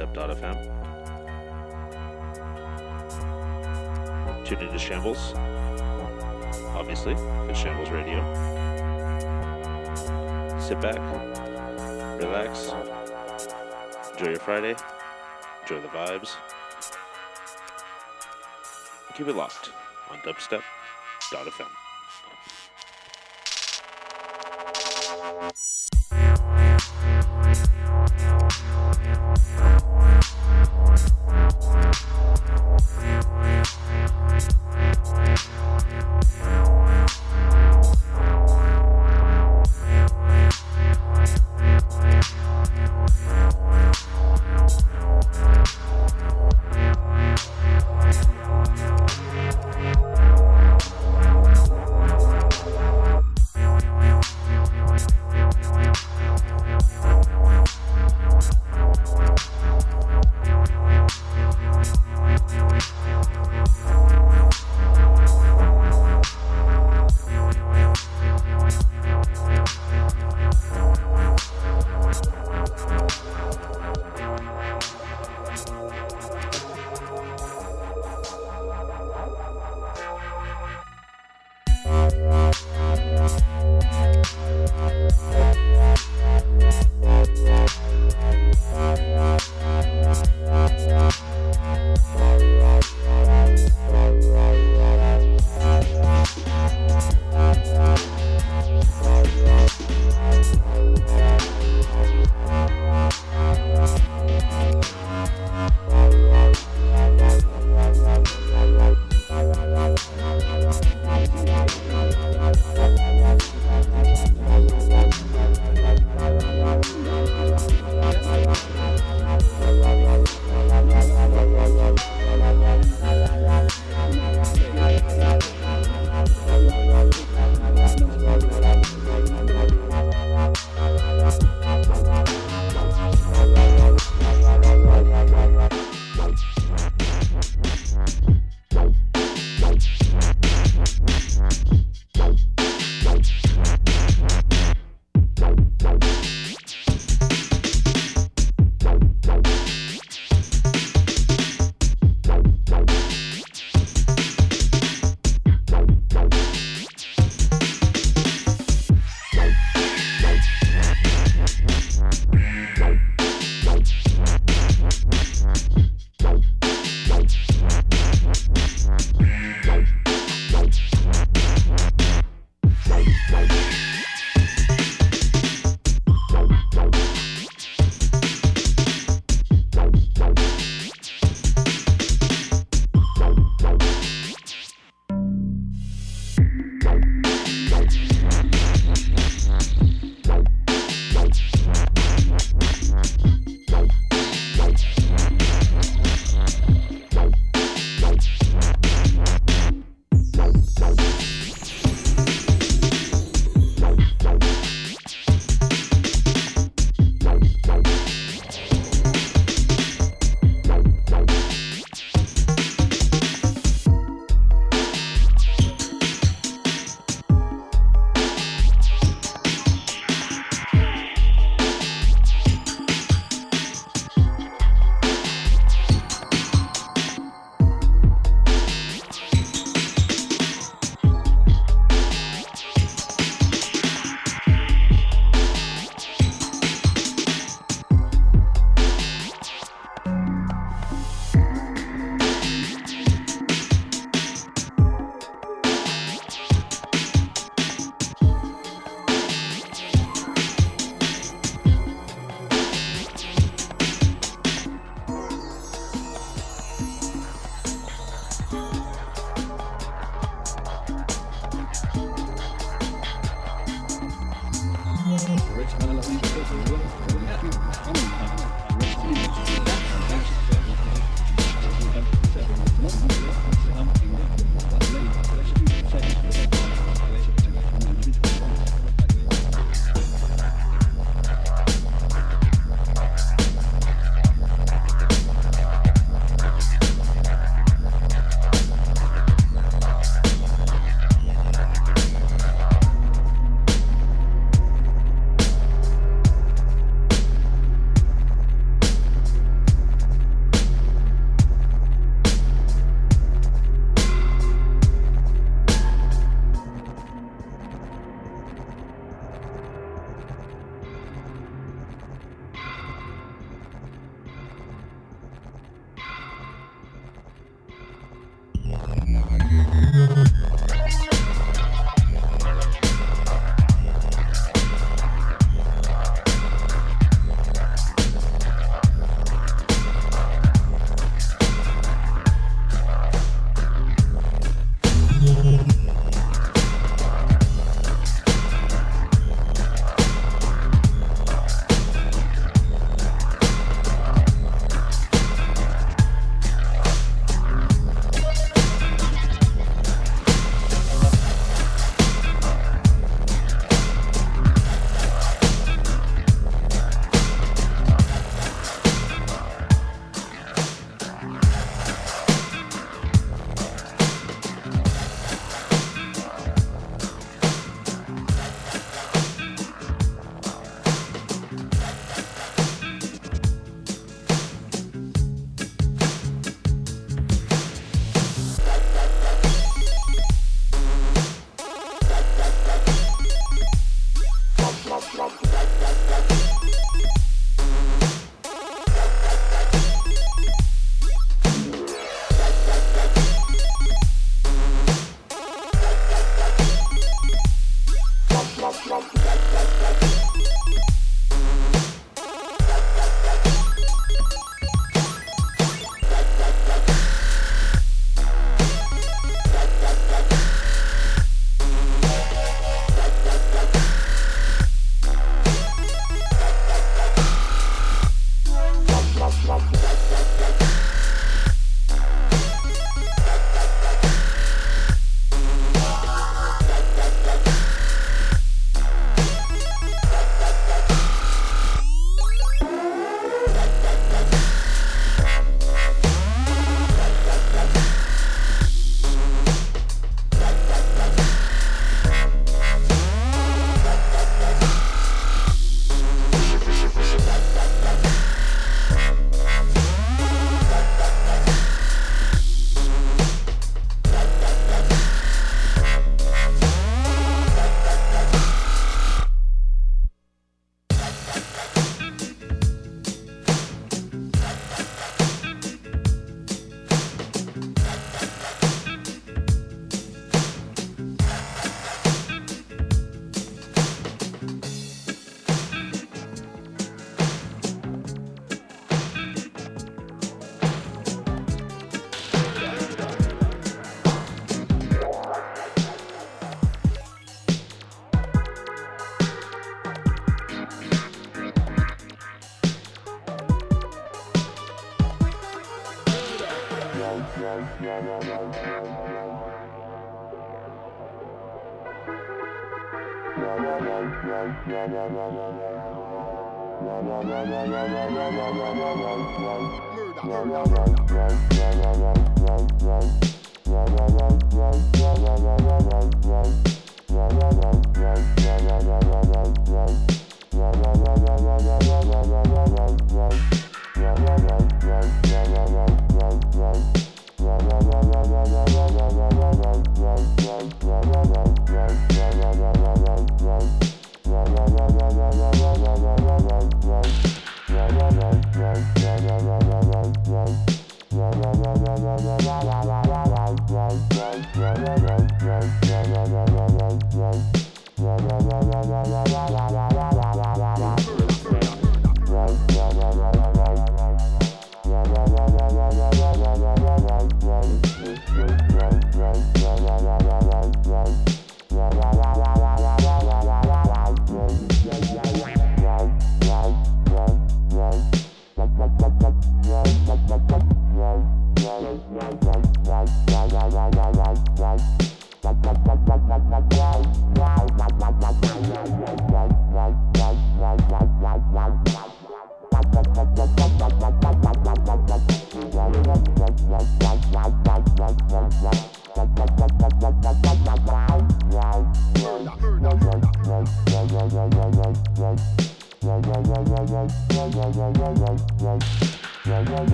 dubstep.fm. Tune into Shambles, obviously, it's Shambles Radio. Sit back, relax, enjoy your Friday, enjoy the vibes. Keep it locked on dubstep.fm.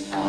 It's.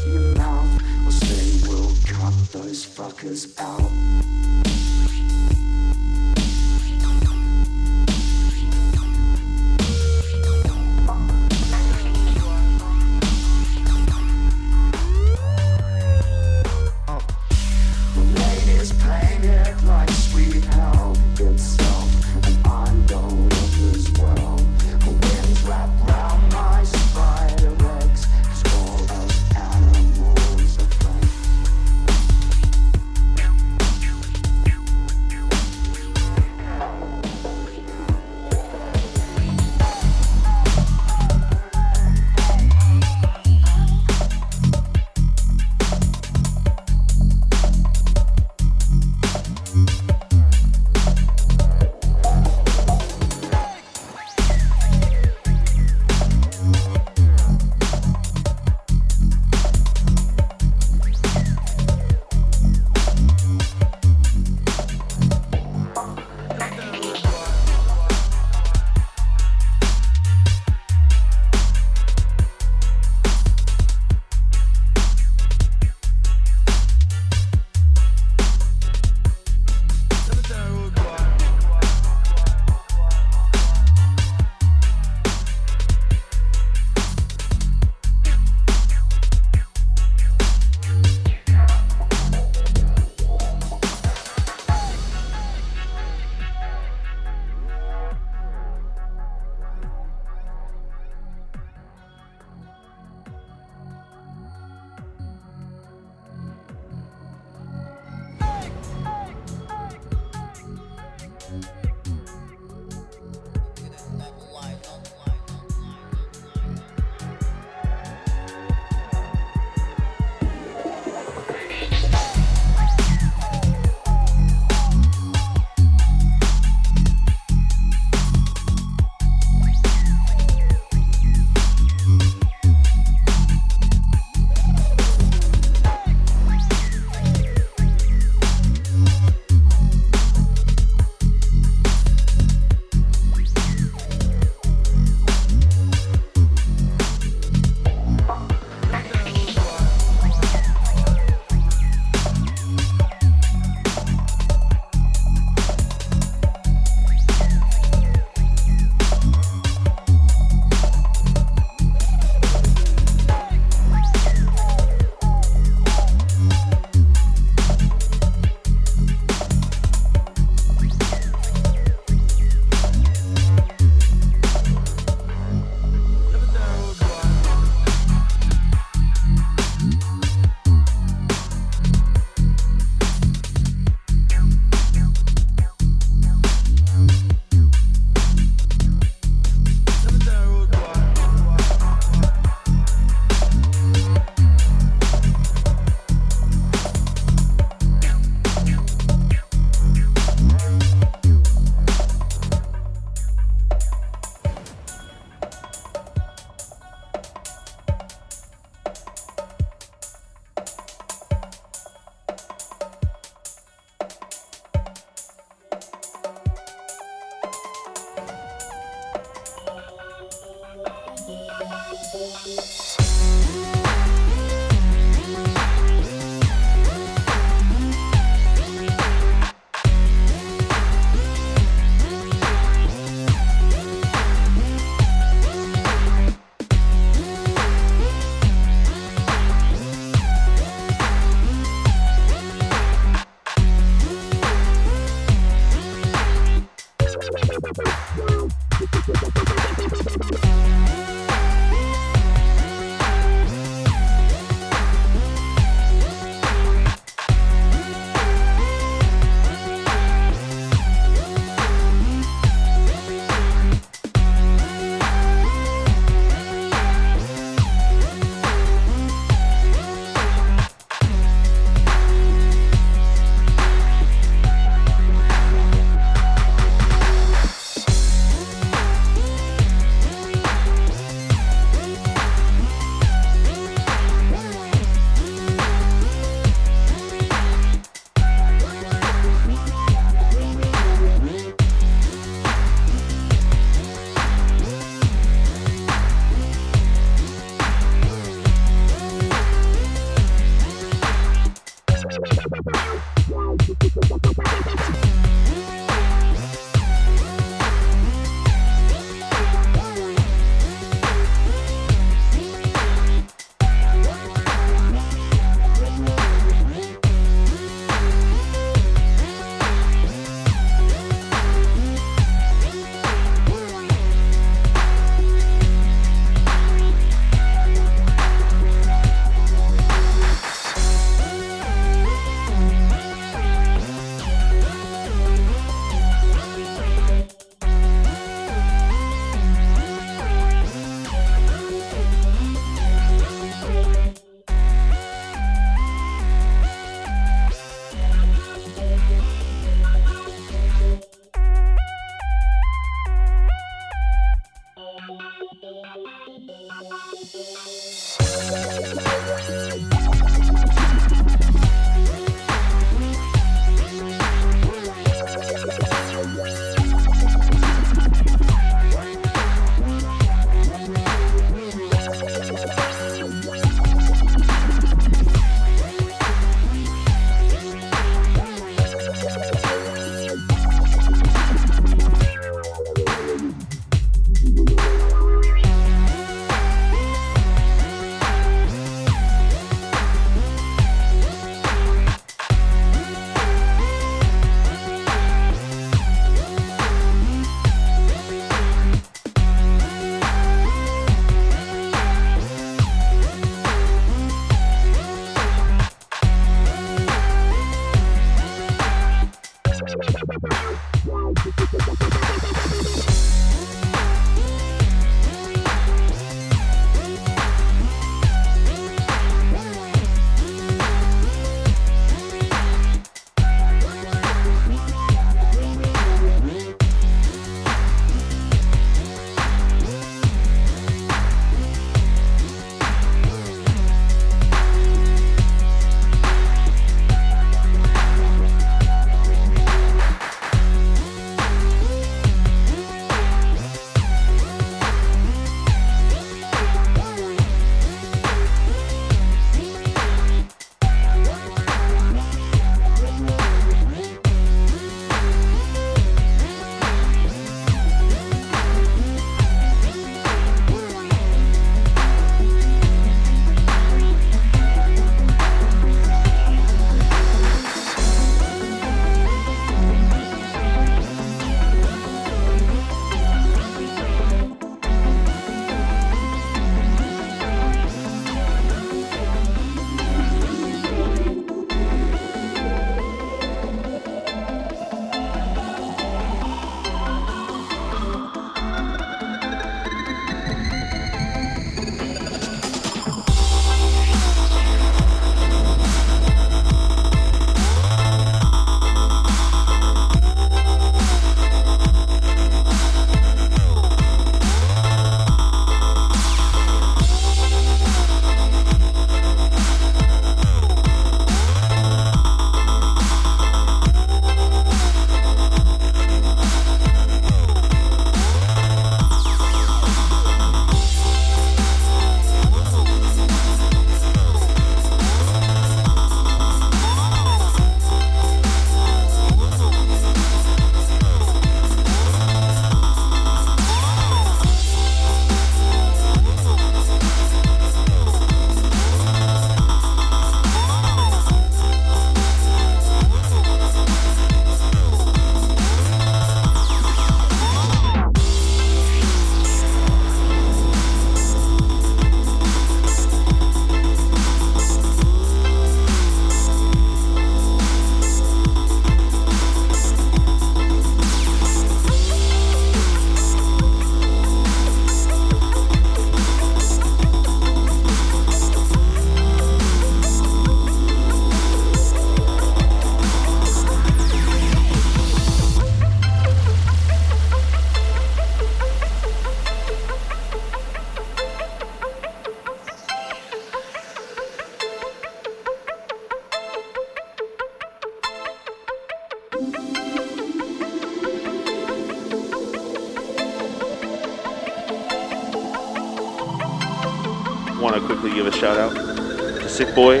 Sick Boy,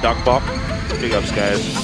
Doc Bop. Big ups, guys.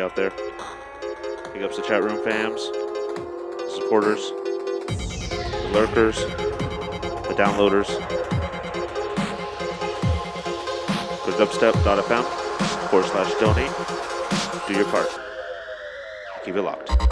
Out there. Big ups the chat room fams, the supporters, the lurkers, the downloaders. Go to dubstep.fm forward slash donate. Do your part. Keep it locked.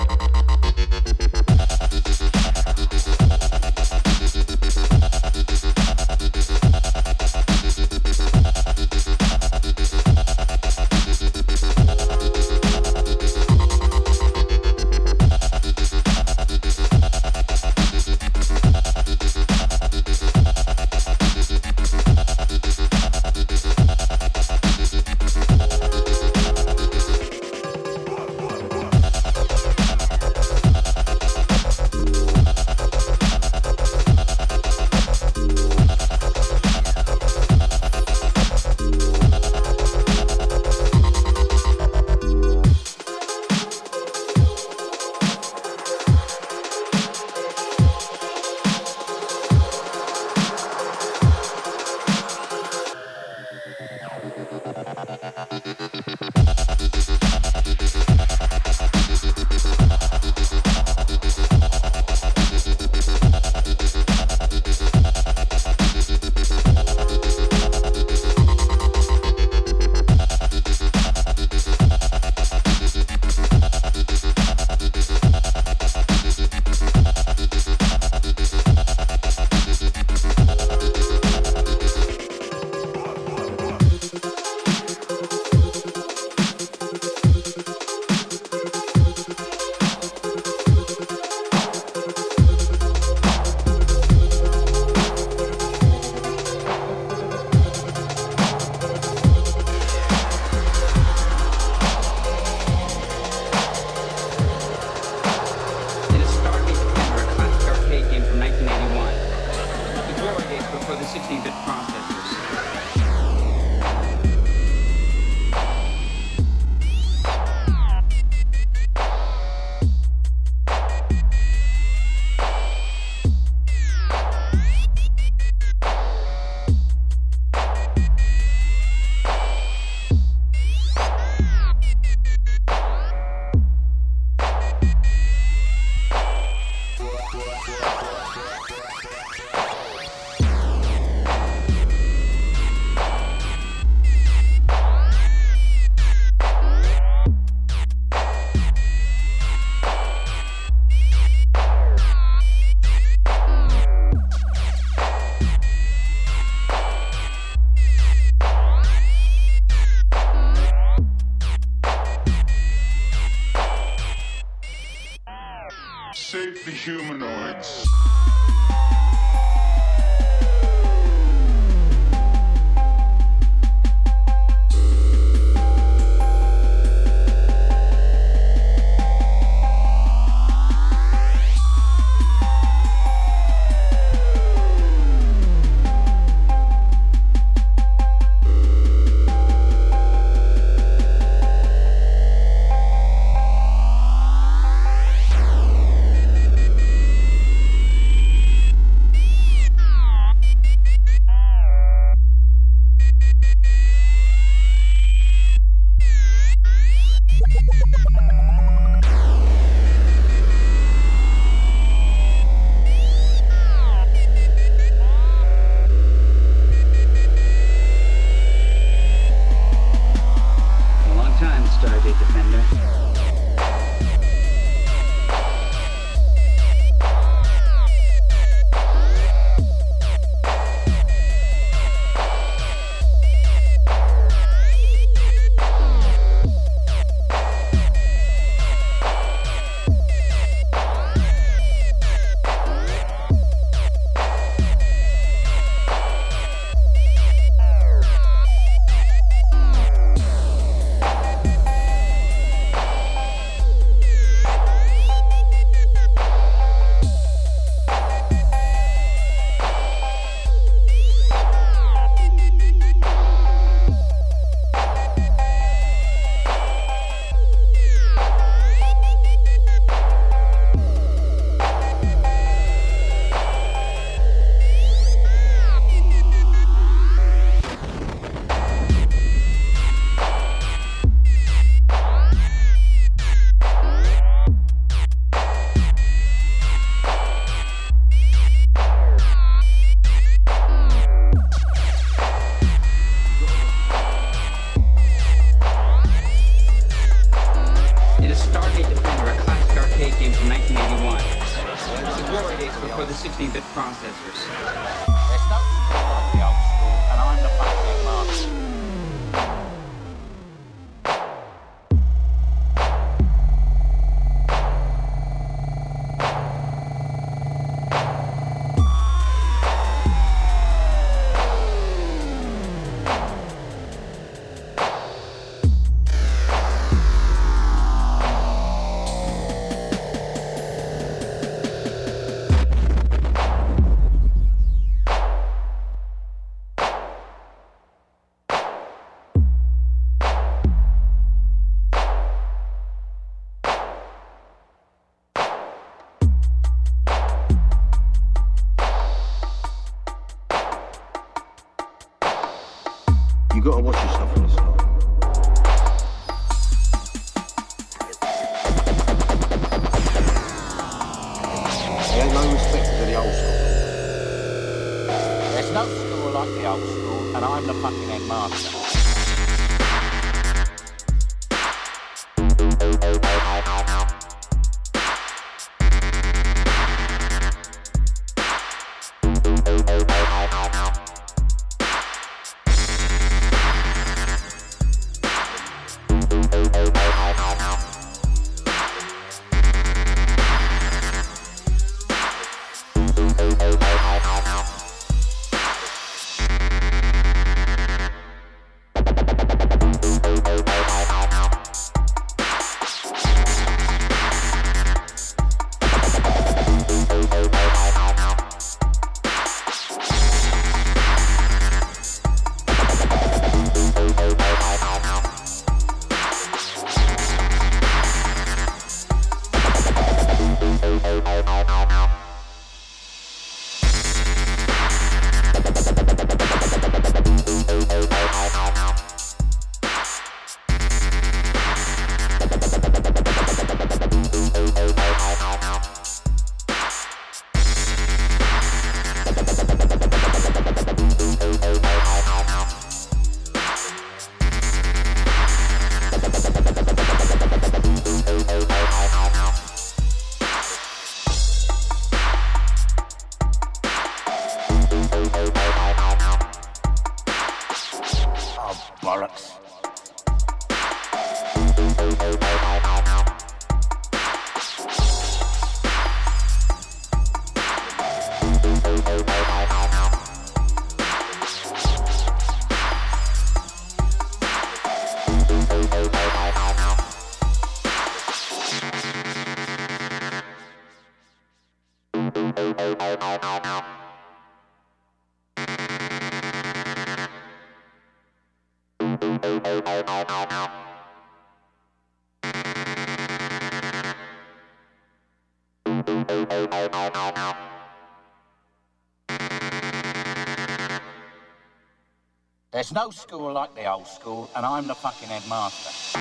There's no school like the old school, and I'm the fucking headmaster.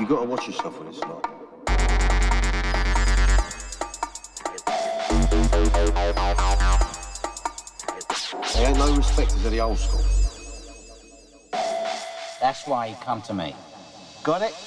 You gotta watch yourself on this lot. There ain't no respecters of the old school. That's why you come to me. Got it?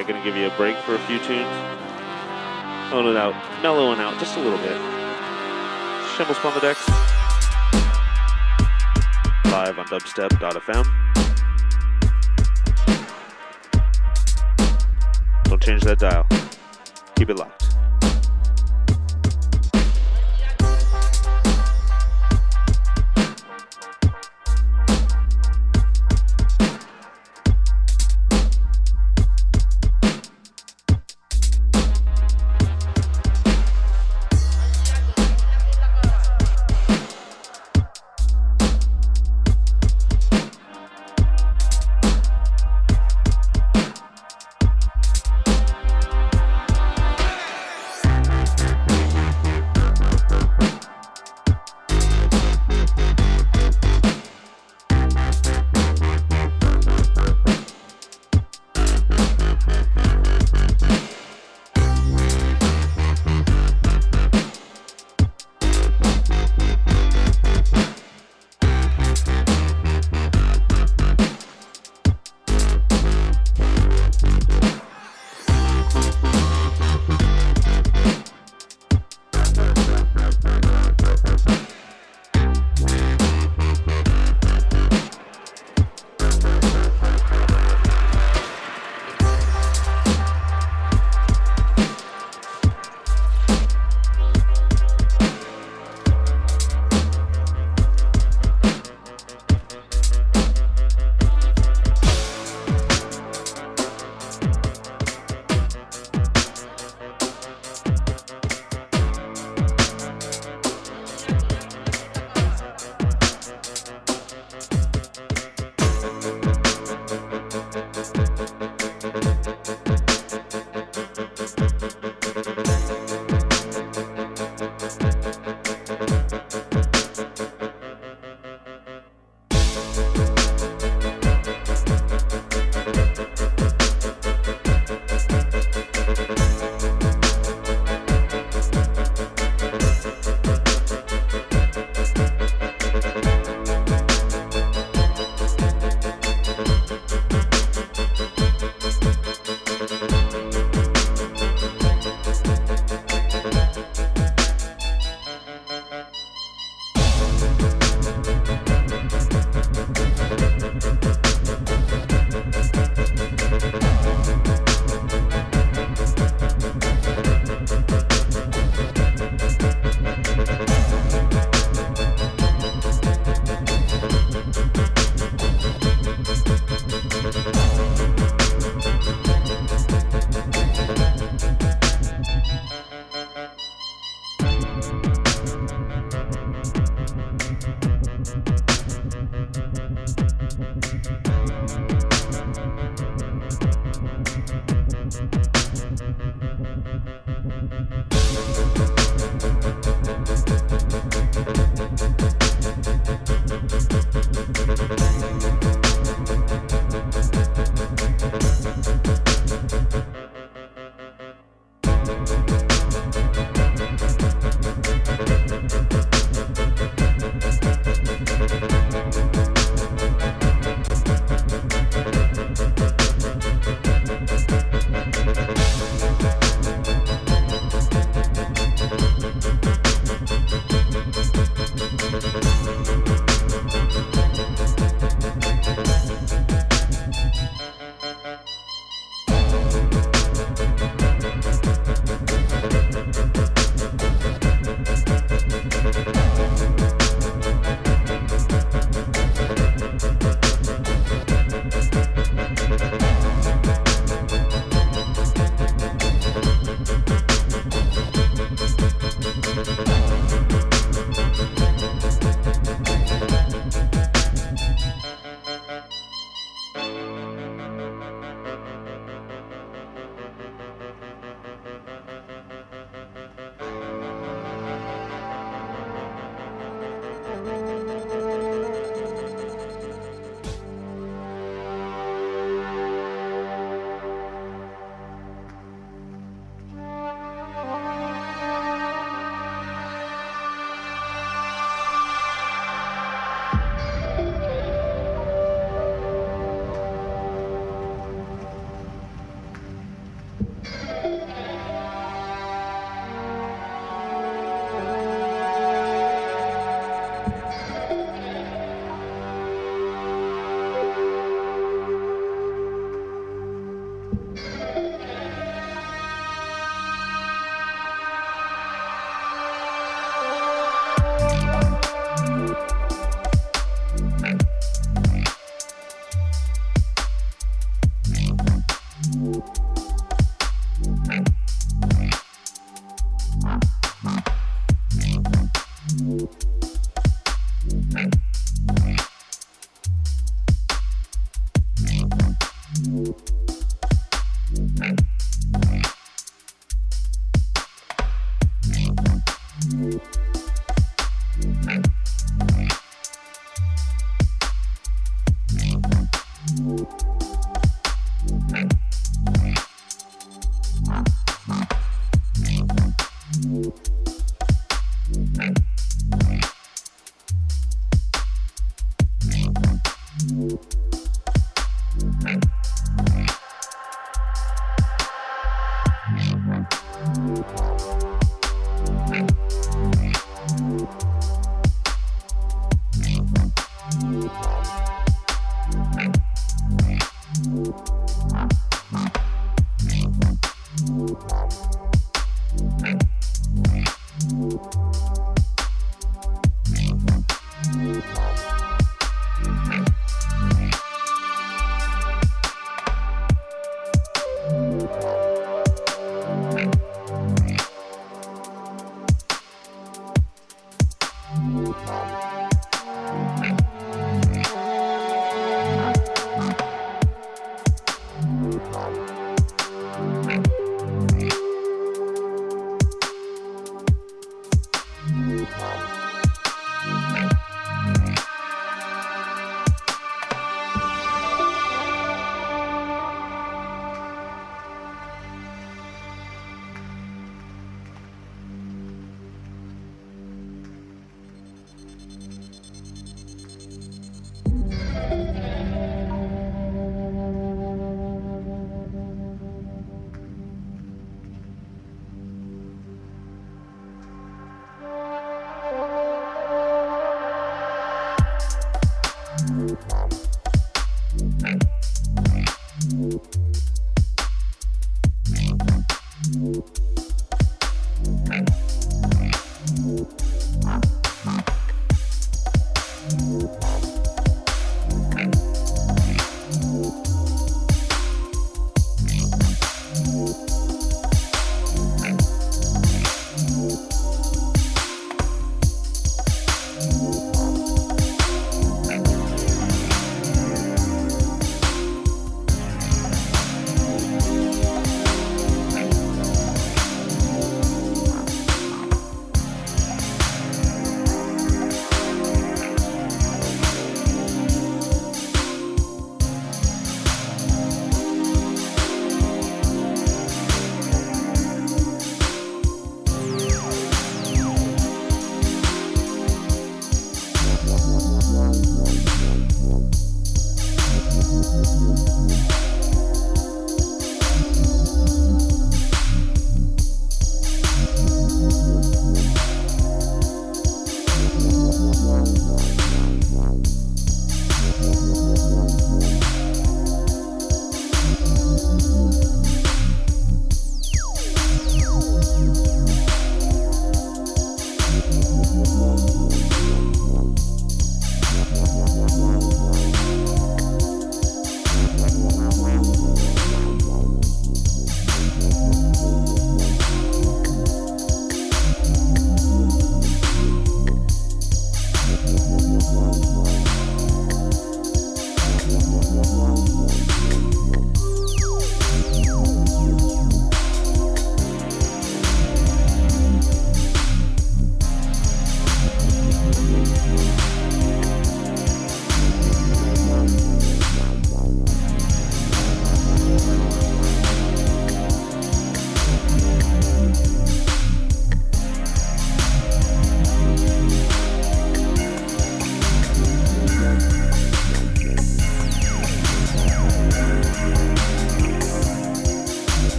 Right, gonna give you a break for a few tunes. Tone it out, mellowing out just a little bit. Shambles on the decks. Live on dubstep.fm. Don't change that dial. Keep it locked.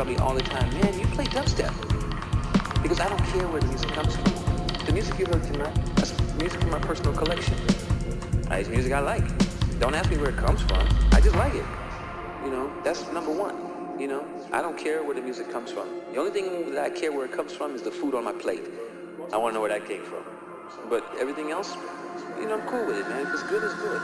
Tell me all the time, man, you play dubstep. Because I don't care where the music comes from. The music you heard tonight, that's music from my personal collection. Uh, It's music I like. Don't ask me where it comes from. I just like it. You know, that's number one. You know, I don't care where the music comes from. The only thing that I care where it comes from is the food on my plate. I want to know where that came from. But everything else, you know, I'm cool with it, man. If it's good, it's good.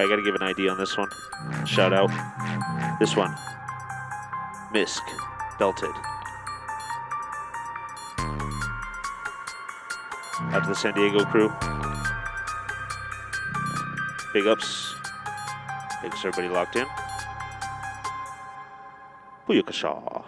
I gotta give an ID on this one. Shout out. This one. Misk. Belted. Out to the San Diego crew. Big ups. Thanks everybody locked in. Booyakasha.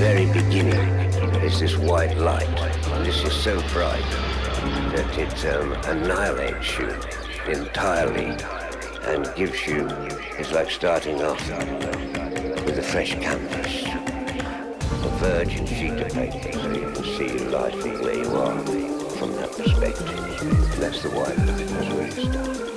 Very beginning, there's this white light, and this is so bright that it um, annihilates you entirely and gives you, it's like starting off a fresh canvas, a virgin sheet of paper, so you can see life from where you are from that perspective. That's the white light, that's where you start.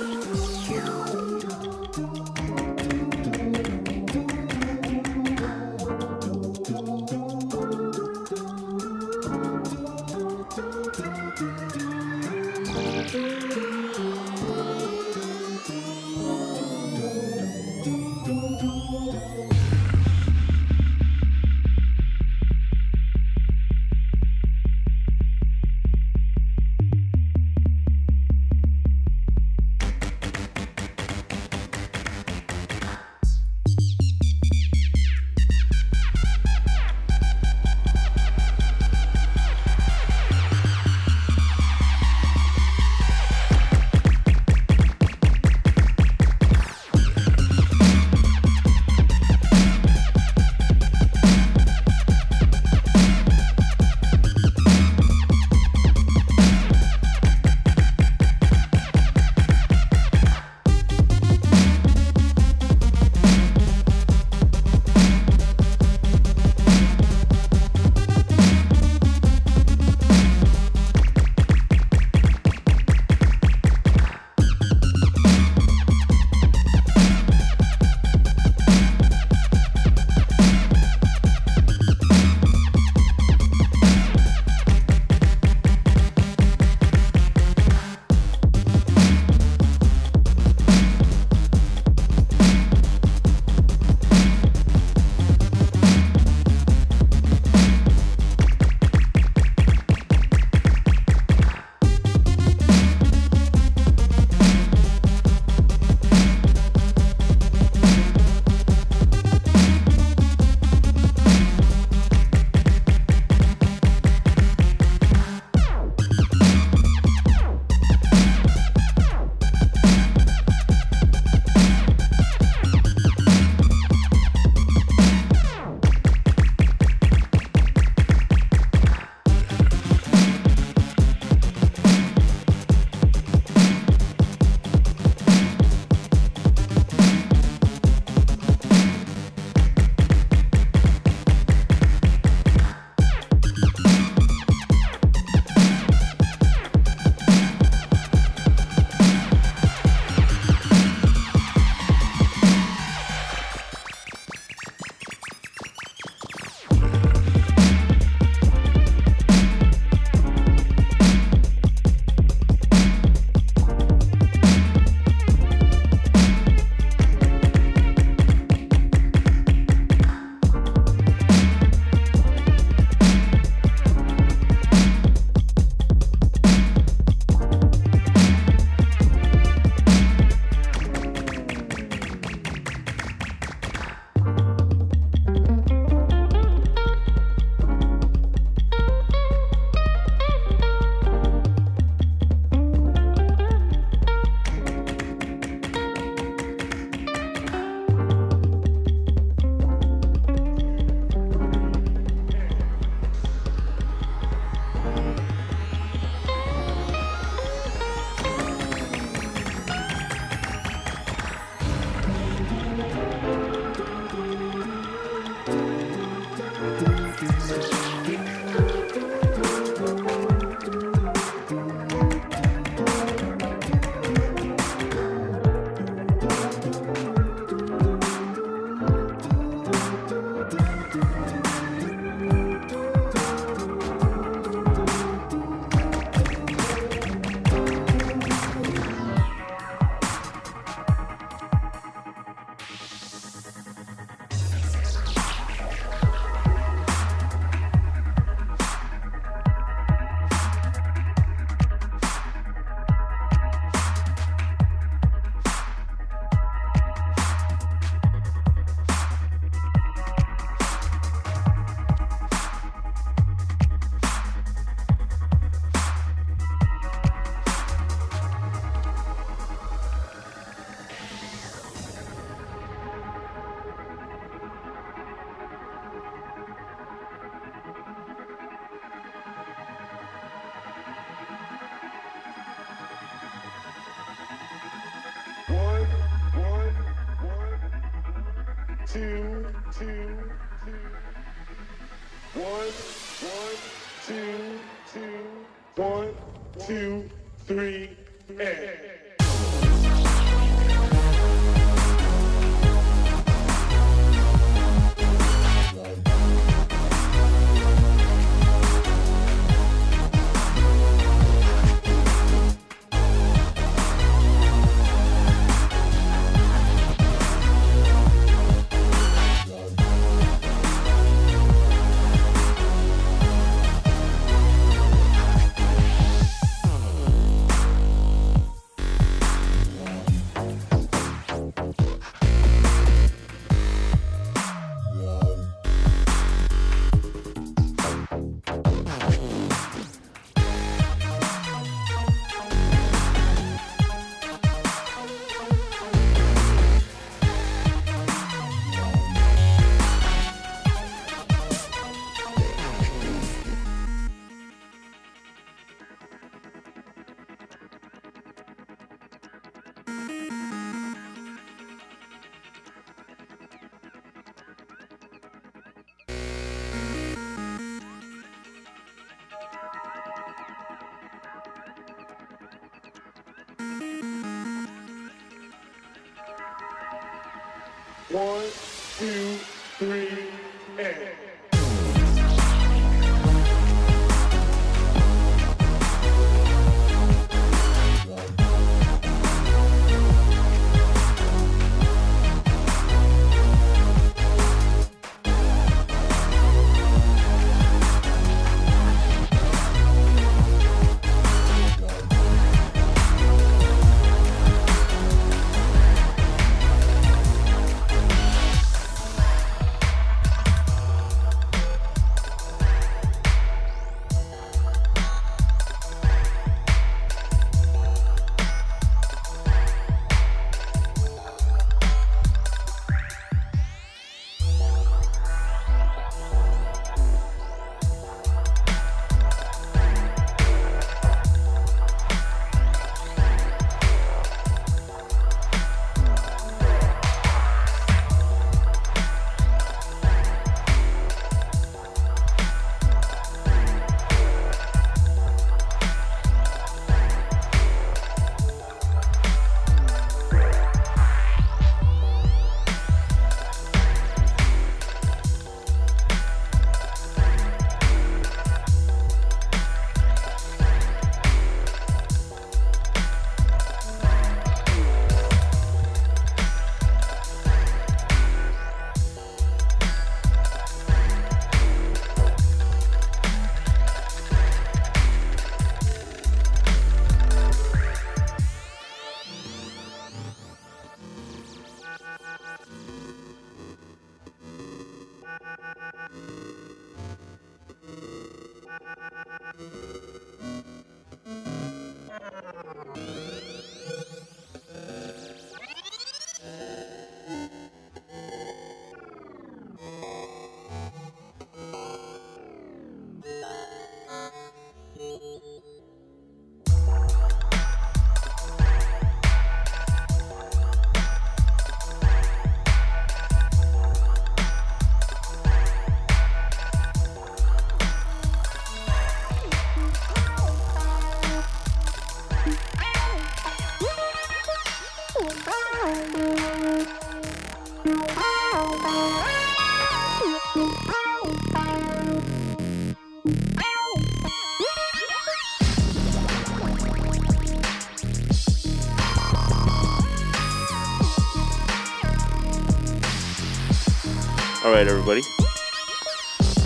Right, everybody.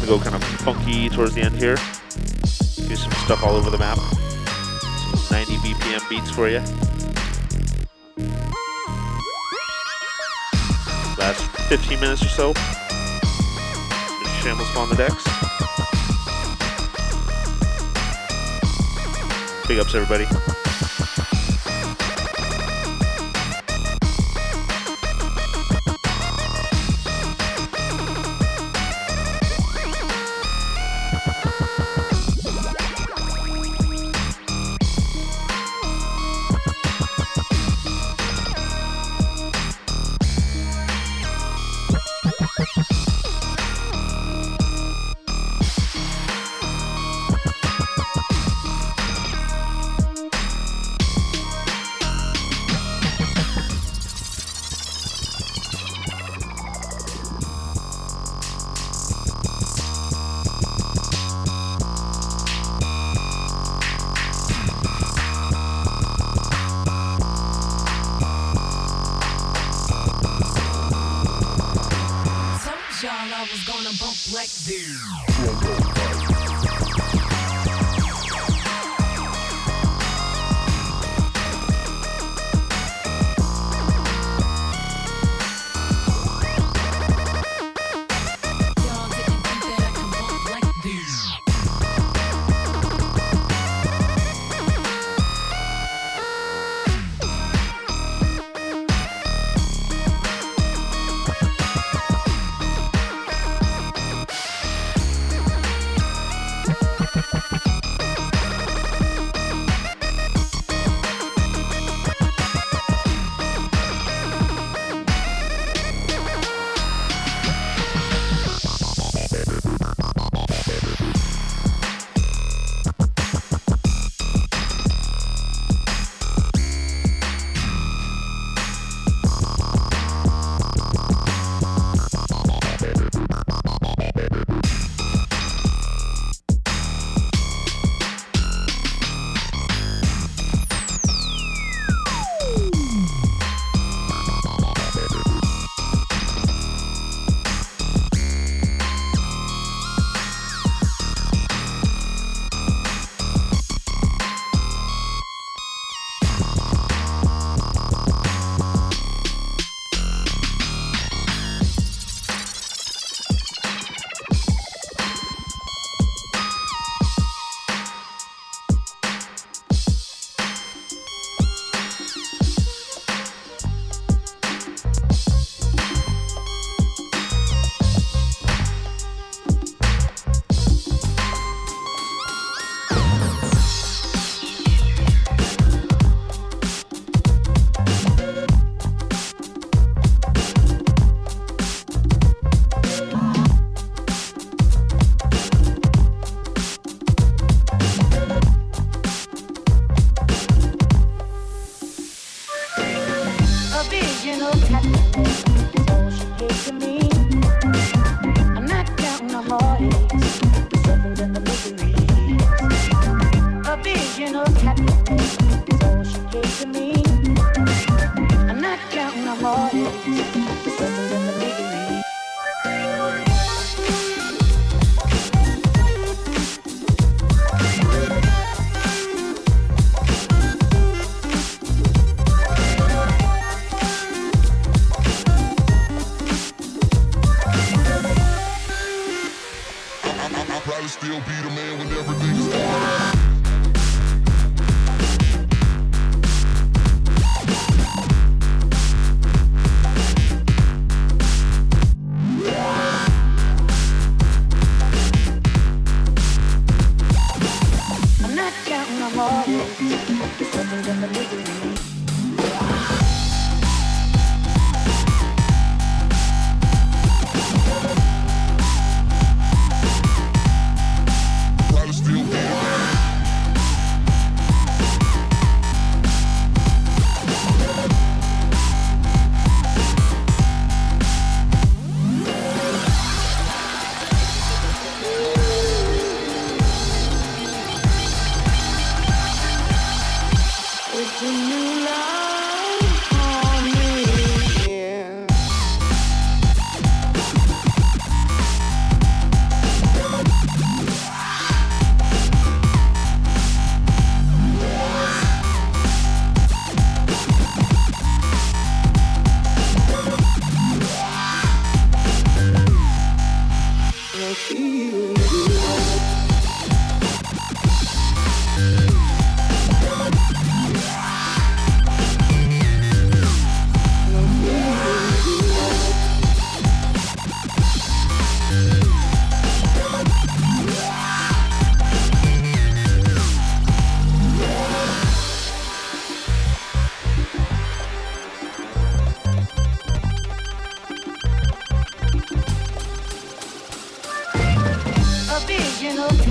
We go kind of funky towards the end here. Do some stuff all over the map. Some 90 BPM beats for you. Last 15 minutes or so. Shambles on the decks. Big ups, everybody. original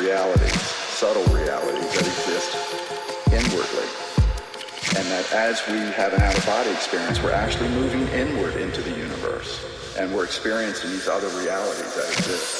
realities, subtle realities that exist inwardly. And that as we have an out-of-body experience, we're actually moving inward into the universe. And we're experiencing these other realities that exist.